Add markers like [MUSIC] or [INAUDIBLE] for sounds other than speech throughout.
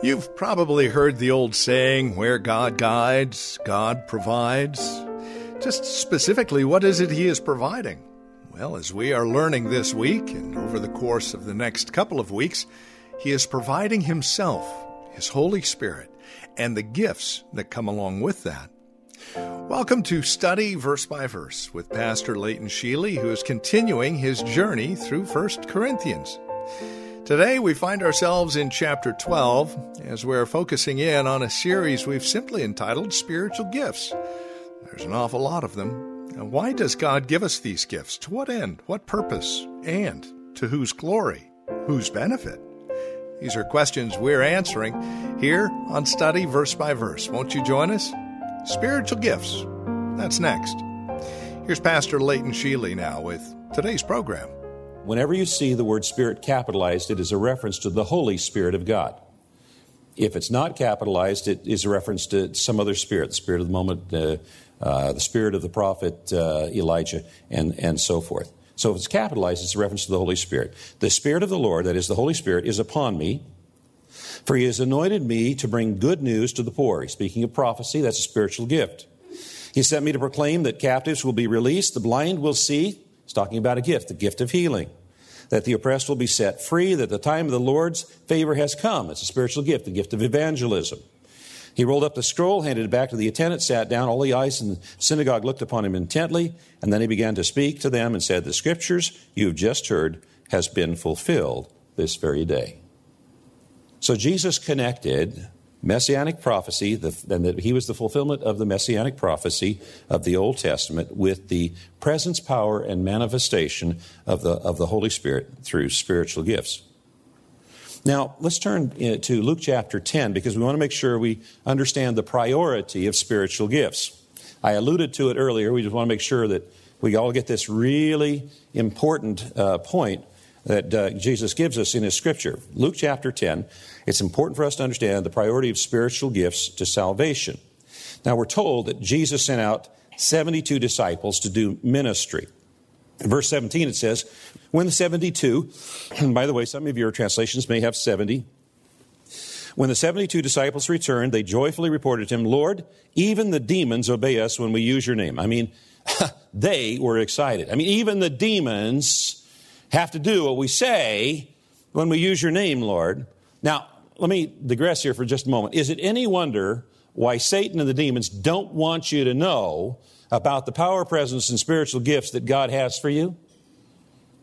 You've probably heard the old saying, where God guides, God provides. Just specifically, what is it He is providing? Well, as we are learning this week and over the course of the next couple of weeks, He is providing Himself, His Holy Spirit, and the gifts that come along with that. Welcome to Study Verse by Verse with Pastor Leighton Sheely, who is continuing his journey through 1 Corinthians. Today we find ourselves in chapter 12 as we're focusing in on a series we've simply entitled Spiritual Gifts. There's an awful lot of them. Now, why does God give us these gifts? To what end? What purpose? And to whose glory? Whose benefit? These are questions we're answering here on Study Verse by Verse. Won't you join us? Spiritual gifts. That's next. Here's Pastor Leighton Sheely now with today's program. Whenever you see the word Spirit capitalized, it is a reference to the Holy Spirit of God. If it's not capitalized, it is a reference to some other spirit, the spirit of the moment, uh, uh, the spirit of the prophet uh, Elijah, and, and so forth. So if it's capitalized, it's a reference to the Holy Spirit. The Spirit of the Lord, that is the Holy Spirit, is upon me, for he has anointed me to bring good news to the poor. He's speaking of prophecy, that's a spiritual gift. He sent me to proclaim that captives will be released, the blind will see. He's talking about a gift, the gift of healing. That the oppressed will be set free, that the time of the Lord's favor has come. It's a spiritual gift, the gift of evangelism. He rolled up the scroll, handed it back to the attendant, sat down. All the eyes in the synagogue looked upon him intently, and then he began to speak to them and said, The scriptures you've just heard has been fulfilled this very day. So Jesus connected messianic prophecy, the, and that he was the fulfillment of the messianic prophecy of the Old Testament with the presence, power, and manifestation of the, of the Holy Spirit through spiritual gifts. Now, let's turn uh, to Luke chapter 10 because we want to make sure we understand the priority of spiritual gifts. I alluded to it earlier. We just want to make sure that we all get this really important uh, point that uh, Jesus gives us in His Scripture. Luke chapter 10, it's important for us to understand the priority of spiritual gifts to salvation. Now, we're told that Jesus sent out 72 disciples to do ministry. In verse 17, it says, When the 72, [CLEARS THROAT] and by the way, some of your translations may have 70. When the 72 disciples returned, they joyfully reported to him, Lord, even the demons obey us when we use your name. I mean, [LAUGHS] they were excited. I mean, even the demons have to do what we say when we use your name, Lord. Now, let me digress here for just a moment. Is it any wonder why Satan and the demons don't want you to know about the power, presence, and spiritual gifts that God has for you?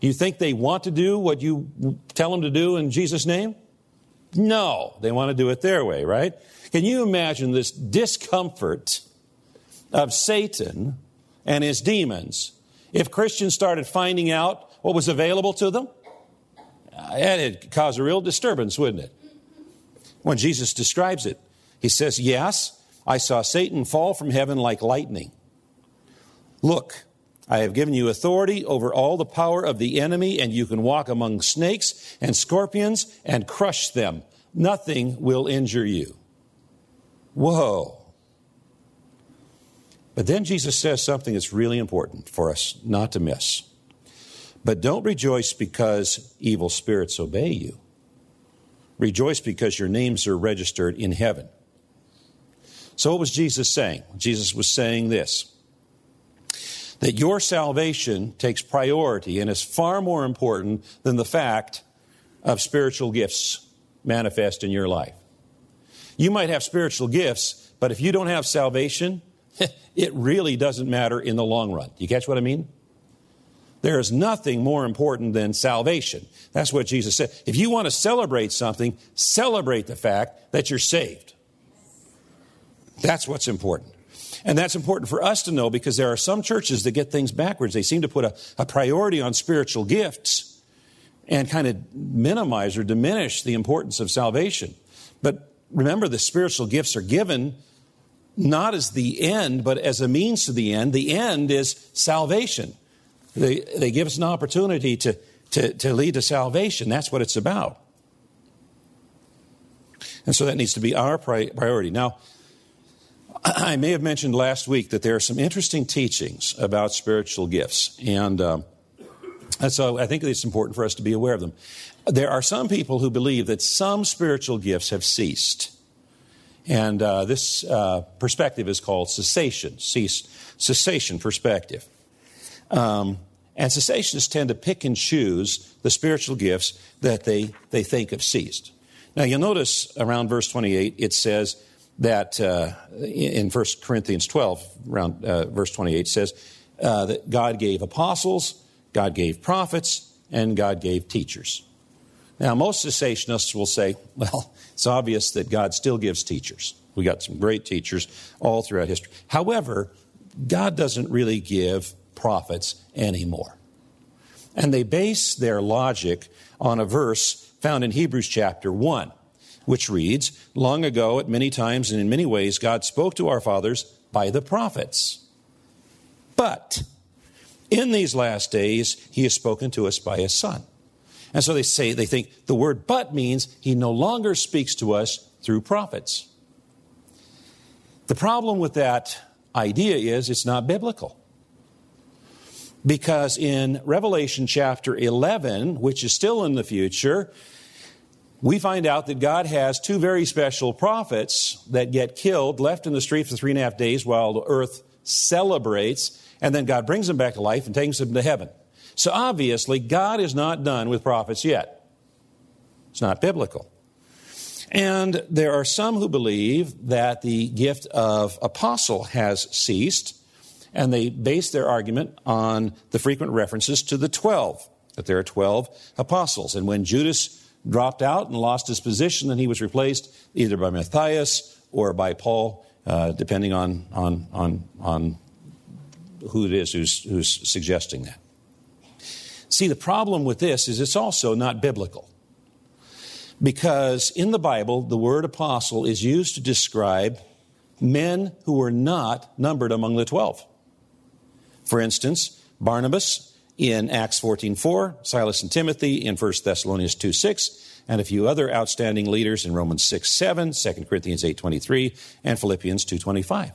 Do you think they want to do what you tell them to do in Jesus' name? No, they want to do it their way, right? Can you imagine this discomfort of Satan and his demons if Christians started finding out what was available to them, uh, and it'd cause a real disturbance, wouldn't it? When Jesus describes it, he says, Yes, I saw Satan fall from heaven like lightning. Look, I have given you authority over all the power of the enemy, and you can walk among snakes and scorpions and crush them. Nothing will injure you. Whoa. But then Jesus says something that's really important for us not to miss. But don't rejoice because evil spirits obey you. Rejoice because your names are registered in heaven. So, what was Jesus saying? Jesus was saying this that your salvation takes priority and is far more important than the fact of spiritual gifts manifest in your life. You might have spiritual gifts, but if you don't have salvation, [LAUGHS] it really doesn't matter in the long run. Do you catch what I mean? There is nothing more important than salvation. That's what Jesus said. If you want to celebrate something, celebrate the fact that you're saved. That's what's important. And that's important for us to know because there are some churches that get things backwards. They seem to put a, a priority on spiritual gifts and kind of minimize or diminish the importance of salvation. But remember, the spiritual gifts are given not as the end, but as a means to the end. The end is salvation. They, they give us an opportunity to, to, to lead to salvation. That's what it's about. And so that needs to be our priority. Now, [CLEARS THROAT] I may have mentioned last week that there are some interesting teachings about spiritual gifts. And, um, and so I think it's important for us to be aware of them. There are some people who believe that some spiritual gifts have ceased. And uh, this uh, perspective is called cessation, cease, cessation perspective. Um, and cessationists tend to pick and choose the spiritual gifts that they, they think have ceased. Now, you'll notice around verse 28, it says that uh, in 1 Corinthians 12, around uh, verse 28, says uh, that God gave apostles, God gave prophets, and God gave teachers. Now, most cessationists will say, [LAUGHS] well, it's obvious that God still gives teachers. We got some great teachers all throughout history. However, God doesn't really give prophets anymore. And they base their logic on a verse found in Hebrews chapter 1, which reads Long ago, at many times and in many ways, God spoke to our fathers by the prophets. But in these last days, he has spoken to us by his Son. And so they say, they think the word but means he no longer speaks to us through prophets. The problem with that idea is it's not biblical. Because in Revelation chapter 11, which is still in the future, we find out that God has two very special prophets that get killed, left in the street for three and a half days while the earth celebrates, and then God brings them back to life and takes them to heaven. So obviously, God is not done with prophets yet. It's not biblical. And there are some who believe that the gift of apostle has ceased, and they base their argument on the frequent references to the 12, that there are 12 apostles. And when Judas dropped out and lost his position, and he was replaced either by Matthias or by Paul, uh, depending on, on, on, on who it is who's, who's suggesting that. See, the problem with this is it's also not biblical. Because in the Bible, the word apostle is used to describe men who were not numbered among the 12. For instance, Barnabas in Acts 14:4, Silas and Timothy in 1 Thessalonians 2:6, and a few other outstanding leaders in Romans 6:7, 2 Corinthians 8:23, and Philippians 2:25.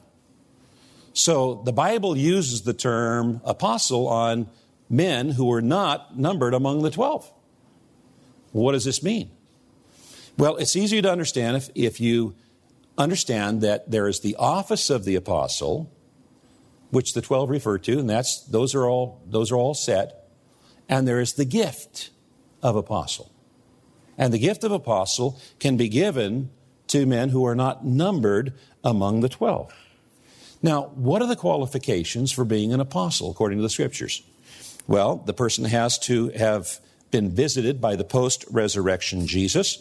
So the Bible uses the term apostle on men who were not numbered among the 12. What does this mean? Well, it's easier to understand if, if you understand that there is the office of the apostle, which the 12 refer to, and that's, those, are all, those are all set. And there is the gift of apostle. And the gift of apostle can be given to men who are not numbered among the 12. Now, what are the qualifications for being an apostle according to the scriptures? Well, the person has to have been visited by the post resurrection Jesus.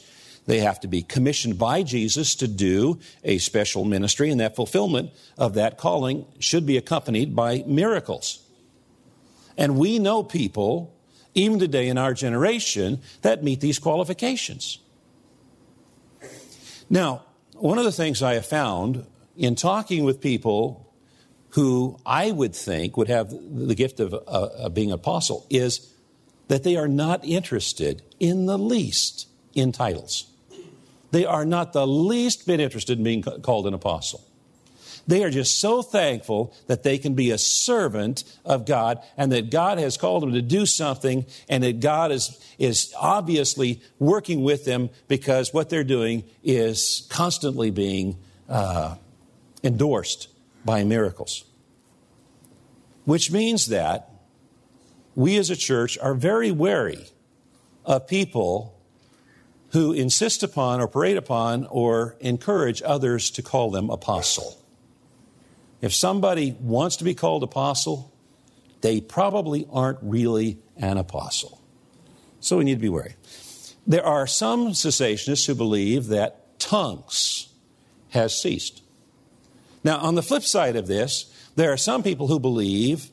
They have to be commissioned by Jesus to do a special ministry, and that fulfillment of that calling should be accompanied by miracles. And we know people, even today in our generation, that meet these qualifications. Now, one of the things I have found in talking with people who I would think would have the gift of, uh, being apostle is that they are not interested in the least in titles. They are not the least bit interested in being called an apostle. They are just so thankful that they can be a servant of God and that God has called them to do something and that God is, is obviously working with them because what they're doing is constantly being uh, endorsed by miracles. Which means that we as a church are very wary of people who insist upon or parade upon or encourage others to call them apostle. If somebody wants to be called apostle, they probably aren't really an apostle. So we need to be wary. There are some cessationists who believe that tongues has ceased. Now, on the flip side of this, there are some people who believe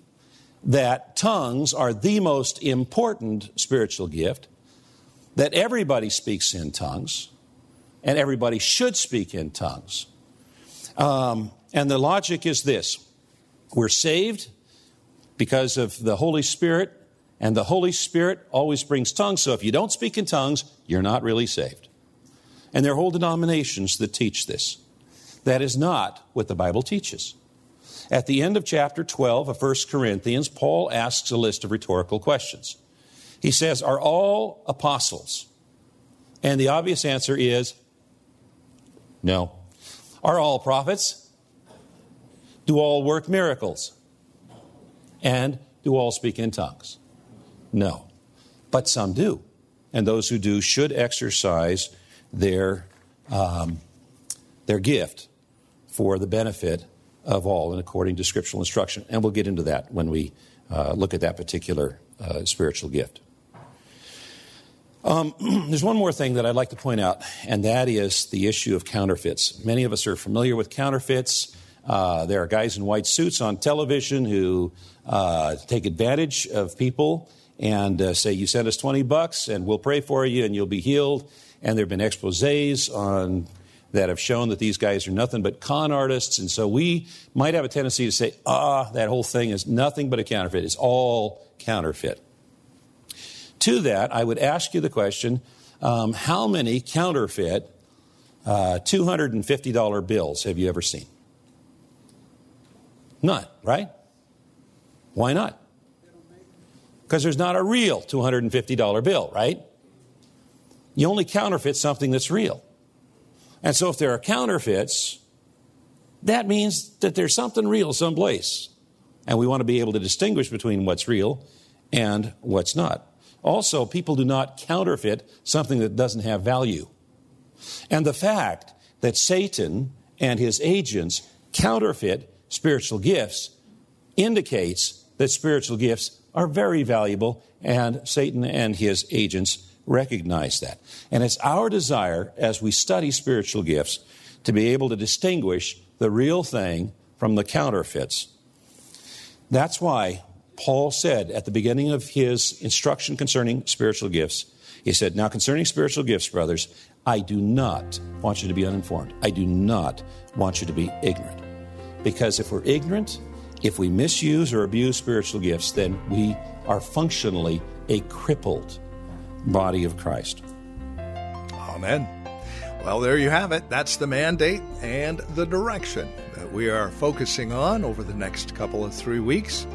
that tongues are the most important spiritual gift that everybody speaks in tongues, and everybody should speak in tongues. Um, and the logic is this we're saved because of the Holy Spirit, and the Holy Spirit always brings tongues. So if you don't speak in tongues, you're not really saved. And there are whole denominations that teach this. That is not what the Bible teaches. At the end of chapter 12 of 1 Corinthians, Paul asks a list of rhetorical questions. He says, Are all apostles? And the obvious answer is no. Are all prophets? Do all work miracles? And do all speak in tongues? No. But some do. And those who do should exercise their, um, their gift for the benefit of all and according to scriptural instruction. And we'll get into that when we uh, look at that particular uh, spiritual gift. Um, [CLEARS THROAT] there's one more thing that I'd like to point out, and that is the issue of counterfeits. Many of us are familiar with counterfeits. Uh, there are guys in white suits on television who uh, take advantage of people and uh, say, You send us 20 bucks and we'll pray for you and you'll be healed. And there have been exposes on that have shown that these guys are nothing but con artists. And so we might have a tendency to say, ah, that whole thing is nothing but a counterfeit. It's all counterfeit. To that, I would ask you the question um, how many counterfeit uh, $250 bills have you ever seen? None, right? Why not? Because there's not a real $250 bill, right? You only counterfeit something that's real. And so if there are counterfeits, that means that there's something real someplace. And we want to be able to distinguish between what's real and what's not. Also, people do not counterfeit something that doesn't have value. And the fact that Satan and his agents counterfeit spiritual gifts indicates that spiritual gifts are very valuable, and Satan and his agents recognize that. And it's our desire as we study spiritual gifts to be able to distinguish the real thing from the counterfeits. That's why Paul said at the beginning of his instruction concerning spiritual gifts, he said, Now concerning spiritual gifts, brothers, I do not want you to be uninformed. I do not want you to be ignorant. Because if we're ignorant, if we misuse or abuse spiritual gifts, then we are functionally a crippled body of Christ. Amen. Well, there you have it. That's the mandate and the direction that we are focusing on over the next couple of three weeks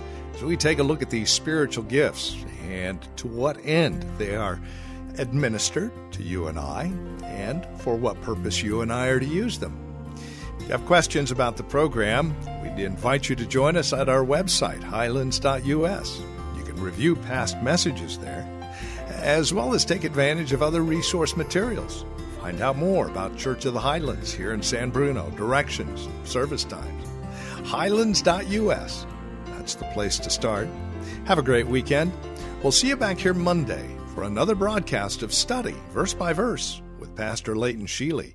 as we take a look at these spiritual gifts and to what end they are administered to you and I, and for what purpose you and I are to use them. If you have questions about the program, we invite you to join us at our website, highlands.us. You can review past messages there as well as take advantage of other resource materials. Find out more about Church of the Highlands here in San Bruno, directions, service times. Highlands.us. That's the place to start. Have a great weekend. We'll see you back here Monday for another broadcast of Study, Verse by Verse, with Pastor Leighton Sheely.